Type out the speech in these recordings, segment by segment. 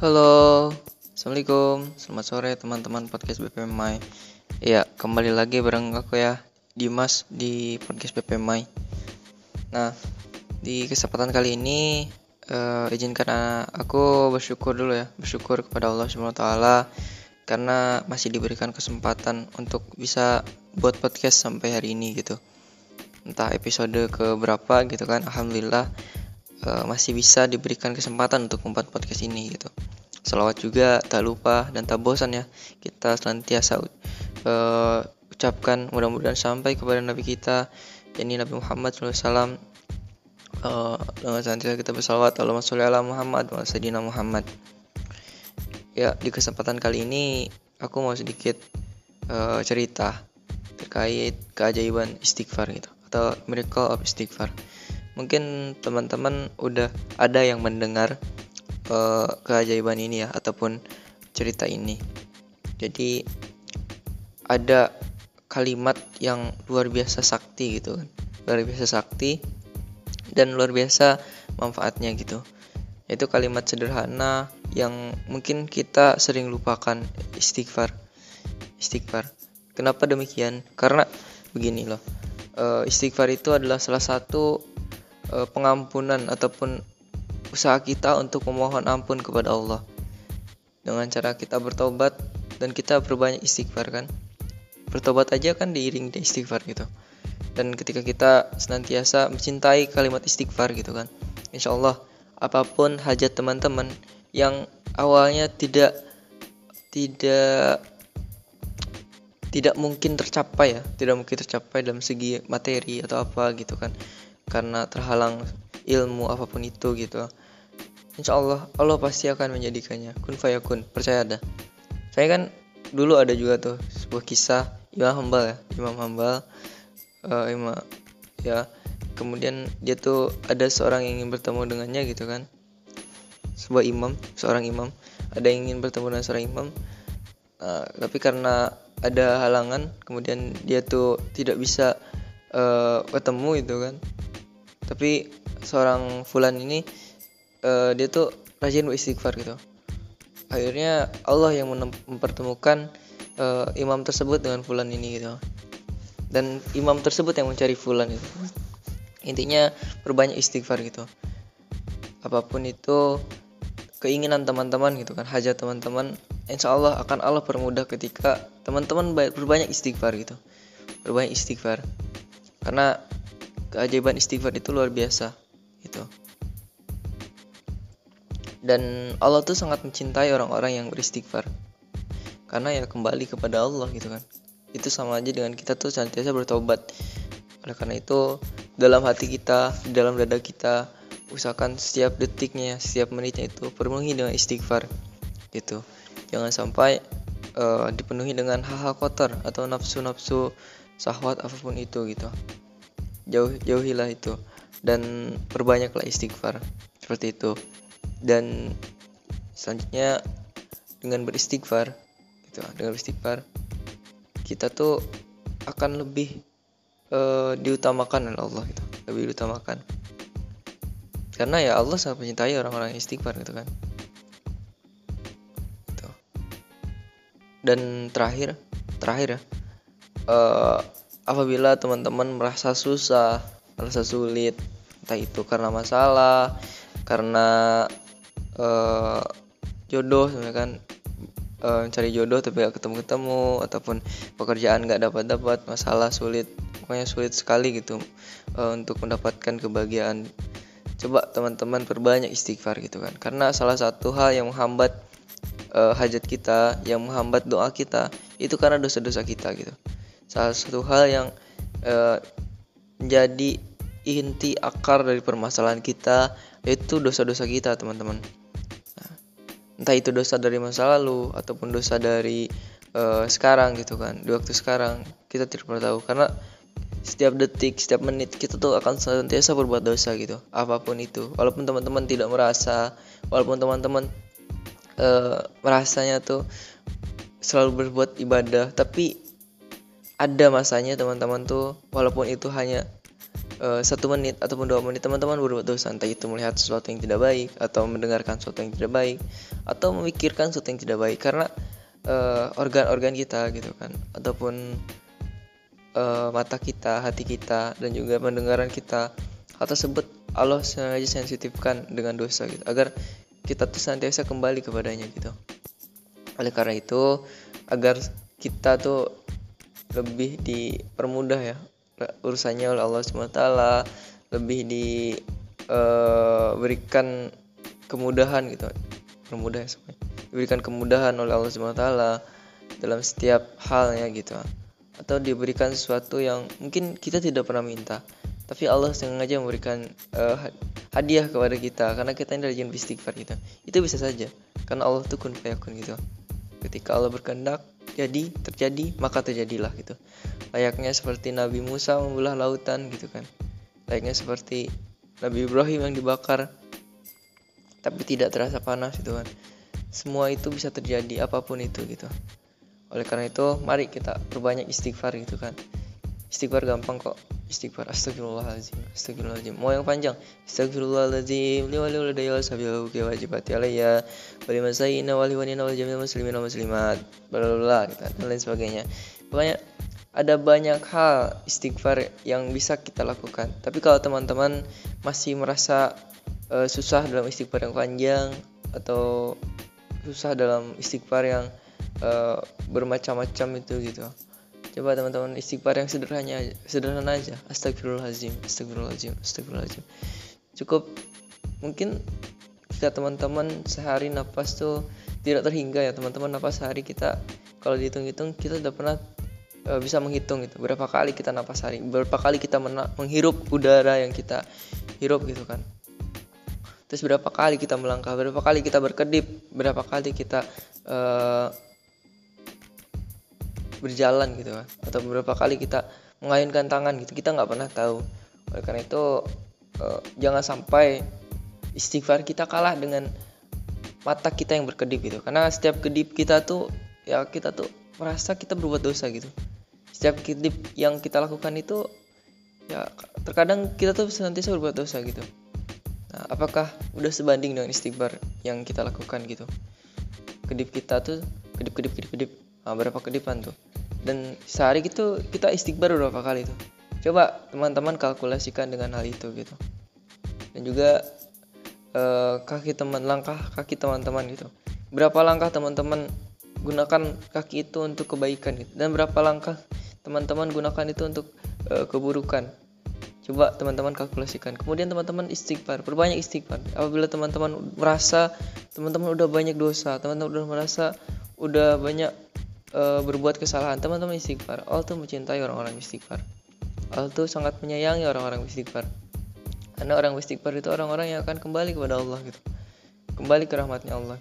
Halo, Assalamualaikum, selamat sore teman-teman podcast BPMI Ya, kembali lagi bareng aku ya, Dimas di podcast BPMI Nah, di kesempatan kali ini uh, izinkan aku bersyukur dulu ya Bersyukur kepada Allah SWT Karena masih diberikan kesempatan untuk bisa buat podcast sampai hari ini gitu. Entah episode ke berapa gitu kan, Alhamdulillah uh, masih bisa diberikan kesempatan untuk membuat podcast ini gitu. Salawat juga tak lupa dan tak bosan ya kita senantiasa uh, ucapkan mudah-mudahan sampai kepada Nabi kita yakni Nabi Muhammad SAW uh, dengan senantiasa kita bersalawat Allahumma sholli ala Muhammad wa sayyidina Muhammad. Ya di kesempatan kali ini aku mau sedikit uh, cerita terkait keajaiban istighfar gitu atau miracle of istighfar mungkin teman-teman udah ada yang mendengar uh, keajaiban ini ya ataupun cerita ini. Jadi ada kalimat yang luar biasa sakti gitu kan. Luar biasa sakti dan luar biasa manfaatnya gitu. Itu kalimat sederhana yang mungkin kita sering lupakan istighfar. Istighfar. Kenapa demikian? Karena begini loh. Uh, istighfar itu adalah salah satu uh, pengampunan ataupun usaha kita untuk memohon ampun kepada Allah. Dengan cara kita bertobat dan kita berbanyak istighfar kan. Bertobat aja kan diiring di istighfar gitu. Dan ketika kita senantiasa mencintai kalimat istighfar gitu kan. Insya Allah apa pun hajat teman-teman yang awalnya tidak tidak tidak mungkin tercapai ya. Tidak mungkin tercapai dalam segi materi atau apa gitu kan karena terhalang ilmu apa pun itu gitu. Insya Allah Allah pasti akan menjadikannya. Kun fayakun percaya ada saya kan dulu ada juga tuh sebuah kisah Imam Hambal ya. Imam Hambal uh, Imam ya. Kemudian dia tuh ada seorang yang ingin bertemu dengannya gitu kan. Sebuah imam seorang imam. Ada yang ingin bertemu dengan seorang imam. Uh, tapi karena ada halangan kemudian dia tuh tidak bisa uh, ketemu gitu kan tapi seorang fulan ini uh, dia tuh rajin beristighfar gitu. Akhirnya Allah yang mempertemukan uh, imam tersebut dengan fulan ini gitu. Dan imam tersebut yang mencari fulan itu. Intinya berbanyak istighfar gitu. Apa pun itu keinginan teman-teman gitu kan hajat teman-teman insya Allah akan Allah permudah ketika teman-teman berbanyak istighfar gitu. Berbanyak istighfar. Karena keajaiban istighfar itu luar biasa gitu. Dan Allah tuh sangat mencintai orang-orang yang beristighfar. Karena ya kembali kepada Allah gitu kan. Itu sama aja dengan kita tuh senantiasa bertobat. Oleh karena itu dalam hati kita dalam dada kita usahakan setiap detiknya setiap menitnya itu penuhi dengan istighfar gitu. Jangan sampai uh, dipenuhi dengan hal-hal kotor atau nafsu-nafsu sahwat apa pun itu gitu jauh jauhilah itu. Dan perbanyaklah istighfar. Seperti itu. Dan selanjutnya dengan beristighfar gitu dengan beristighfar kita tuh akan lebih uh, diutamakan oleh Allah gitu. Lebih diutamakan. Karena ya Allah sangat mencintai orang-orang istighfar gitu kan. Gitu. dan terakhir terakhir ya uh, apabila teman-teman merasa susah merasa sulit entah itu karena masalah karena uh, jodoh sebenarnya kan uh, cari jodoh tapi gak ketemu ketemu ataupun pekerjaan gak dapat dapat masalah sulit pokoknya sulit sekali gitu uh, untuk mendapatkan kebahagiaan. Coba teman-teman perbanyak istighfar gitu kan karena salah satu hal yang menghambat uh, hajat kita yang menghambat doa kita itu karena dosa-dosa kita gitu salah satu hal yang uh, menjadi inti akar dari permasalahan kita itu dosa-dosa kita teman-teman. Entah itu dosa dari masa lalu ataupun dosa dari uh, sekarang gitu kan di waktu sekarang kita tidak pernah tahu. Karena setiap detik setiap menit kita tuh akan senantiasa berbuat dosa gitu apa pun itu. Walaupun teman-teman tidak merasa walaupun teman-teman uh, merasanya tuh selalu berbuat ibadah tapi ada masanya teman-teman tuh walaupun itu hanya uh, satu menit ataupun dua menit teman-teman berbuat dosa entah itu melihat sesuatu yang tidak baik atau mendengarkan sesuatu yang tidak baik atau memikirkan sesuatu yang tidak baik karena organ-organ uh, kita gitu kan ataupun uh, mata kita hati kita dan juga pendengaran kita hal tersebut Allah sengaja sensitifkan dengan dosa gitu agar kita tuh senantiasa kembali kepadanya gitu. Oleh karena itu agar kita tuh lebih dipermudah ya urusannya oleh Allah SWT lebih diberikan eh, uh, kemudahan gitu. Permudah ya diberikan kemudahan oleh Allah SWT dalam setiap halnya gitu. Atau diberikan sesuatu yang mungkin kita tidak pernah minta tapi Allah sengaja memberikan uh, hadiah kepada kita karena kita ini rajin istighfar gitu. Itu bisa saja karena Allah tuh kun gitu. Ketika Allah berkehendak jadi terjadi maka terjadilah gitu. Layaknya seperti Nabi Musa membelah lautan gitu kan. Layaknya seperti Nabi Ibrahim yang dibakar tapi tidak terasa panas gitu kan. Semua itu bisa terjadi apa pun itu gitu. Oleh karena itu mari kita perbanyak istighfar gitu kan istighfar gampang kok. Istighfar astagfirullahaladzim astagfirullahaladzim. Mau yang panjang? Astagfirullahaladzim lima lima daya sabiha buki wajibati alaiya wali masayina wali wanina wali jamil muslimin wa muslimat bla gitu, dan lain sebagainya. Banyak ada banyak hal istighfar yang bisa kita lakukan. Tapi kalau teman-teman masih merasa uh, susah dalam istighfar yang panjang atau susah dalam istighfar yang uh, bermacam-macam itu gitu Coba teman-teman istighfar yang sederhana sederhana aja. Astagfirullahaladzim, astagfirullahaladzim, astagfirullahaladzim. Cukup mungkin jika teman-teman sehari nafas tuh tidak terhingga ya teman-teman nafas sehari kita kalau dihitung-hitung kita udah pernah e, bisa menghitung gitu berapa kali kita nafas sehari berapa kali kita menghirup udara yang kita hirup gitu kan terus berapa kali kita melangkah berapa kali kita berkedip berapa kali kita e, berjalan gitu kan atau beberapa kali kita mengayunkan tangan gitu kita nggak pernah tahu. Oleh karena itu uh, jangan sampai istighfar kita kalah dengan mata kita yang berkedip gitu. Karena setiap kedip kita tuh ya kita tuh merasa kita berbuat dosa gitu. Setiap kedip yang kita lakukan itu ya terkadang kita tuh senantiasa berbuat dosa gitu. Nah apakah udah sebanding dengan istighfar yang kita lakukan gitu? Kedip kita tuh kedip kedip kedip kedip nah, berapa kedipan tuh dan sehari gitu kita istighfar berapa kali tuh. Coba teman-teman kalkulasikan dengan hal itu gitu. Dan juga uh, kaki teman langkah kaki teman-teman gitu. Berapa langkah teman-teman gunakan kaki itu untuk kebaikan gitu? Dan berapa langkah teman-teman gunakan itu untuk uh, keburukan? Coba teman-teman kalkulasikan. Kemudian teman-teman istighfar perbanyak istighfar apabila teman-teman merasa teman-teman udah banyak dosa teman-teman udah merasa udah banyak e, berbuat kesalahan, teman-teman istighfar. Allah tuh mencintai orang-orang istighfar. Allah tuh sangat menyayangi orang-orang istighfar. Karena orang istighfar itu orang-orang yang akan kembali kepada Allah gitu. Kembali ke rahmatnya Allah.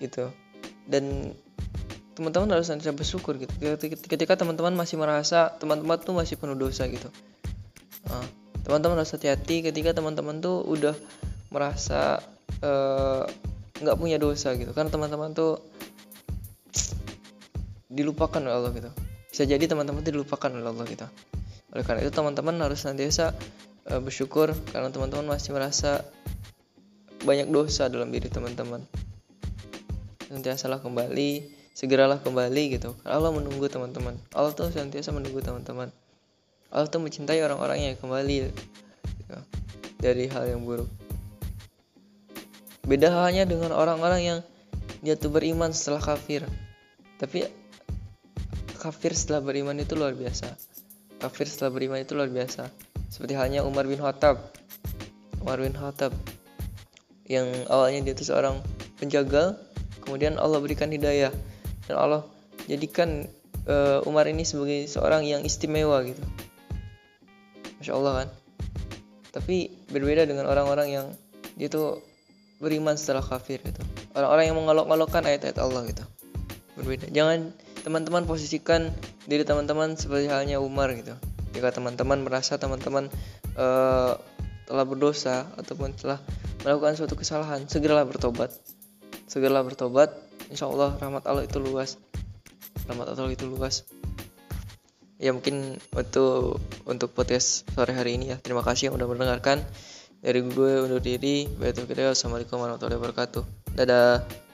Gitu. Dan teman-teman harus nanti bersyukur gitu. Ketika teman-teman masih merasa teman-teman tuh masih penuh dosa gitu. teman-teman harus hati-hati ketika teman-teman tuh udah merasa eh, nggak uh, punya dosa gitu. Karena teman-teman tuh dilupakan oleh Allah gitu. Bisa jadi teman-teman itu dilupakan oleh Allah gitu. Oleh karena itu teman-teman harus senantiasa uh, bersyukur karena teman-teman masih merasa banyak dosa dalam diri teman-teman. Senantiasalah kembali segeralah kembali gitu. Allah menunggu teman-teman. Allah tuh senantiasa menunggu teman-teman. Allah tuh mencintai orang-orang yang kembali gitu, dari hal yang buruk. Beda halnya dengan orang-orang yang dia tuh beriman setelah kafir. Tapi kafir setelah beriman itu luar biasa. Kafir setelah beriman itu luar biasa. Seperti halnya Umar bin Khattab. Umar bin Khattab yang awalnya dia itu seorang penjagal, kemudian Allah berikan hidayah dan Allah jadikan uh, Umar ini sebagai seorang yang istimewa gitu. Masya Allah kan. Tapi berbeda dengan orang-orang yang dia itu beriman setelah kafir gitu. Orang-orang yang mengolok-olokkan ayat-ayat Allah gitu. Berbeda. Jangan teman-teman posisikan diri teman-teman seperti halnya Umar gitu. Jika teman-teman merasa teman-teman uh, telah berdosa ataupun telah melakukan suatu kesalahan segeralah bertobat. Segeralah bertobat. Insya Allah rahmat Allah itu luas. Rahmat Allah itu luas. Ya mungkin untuk untuk podcast sore hari ini ya. Terima kasih yang udah mendengarkan. Dari gue undur diri. Assalamualaikum warahmatullahi wabarakatuh. Dadah.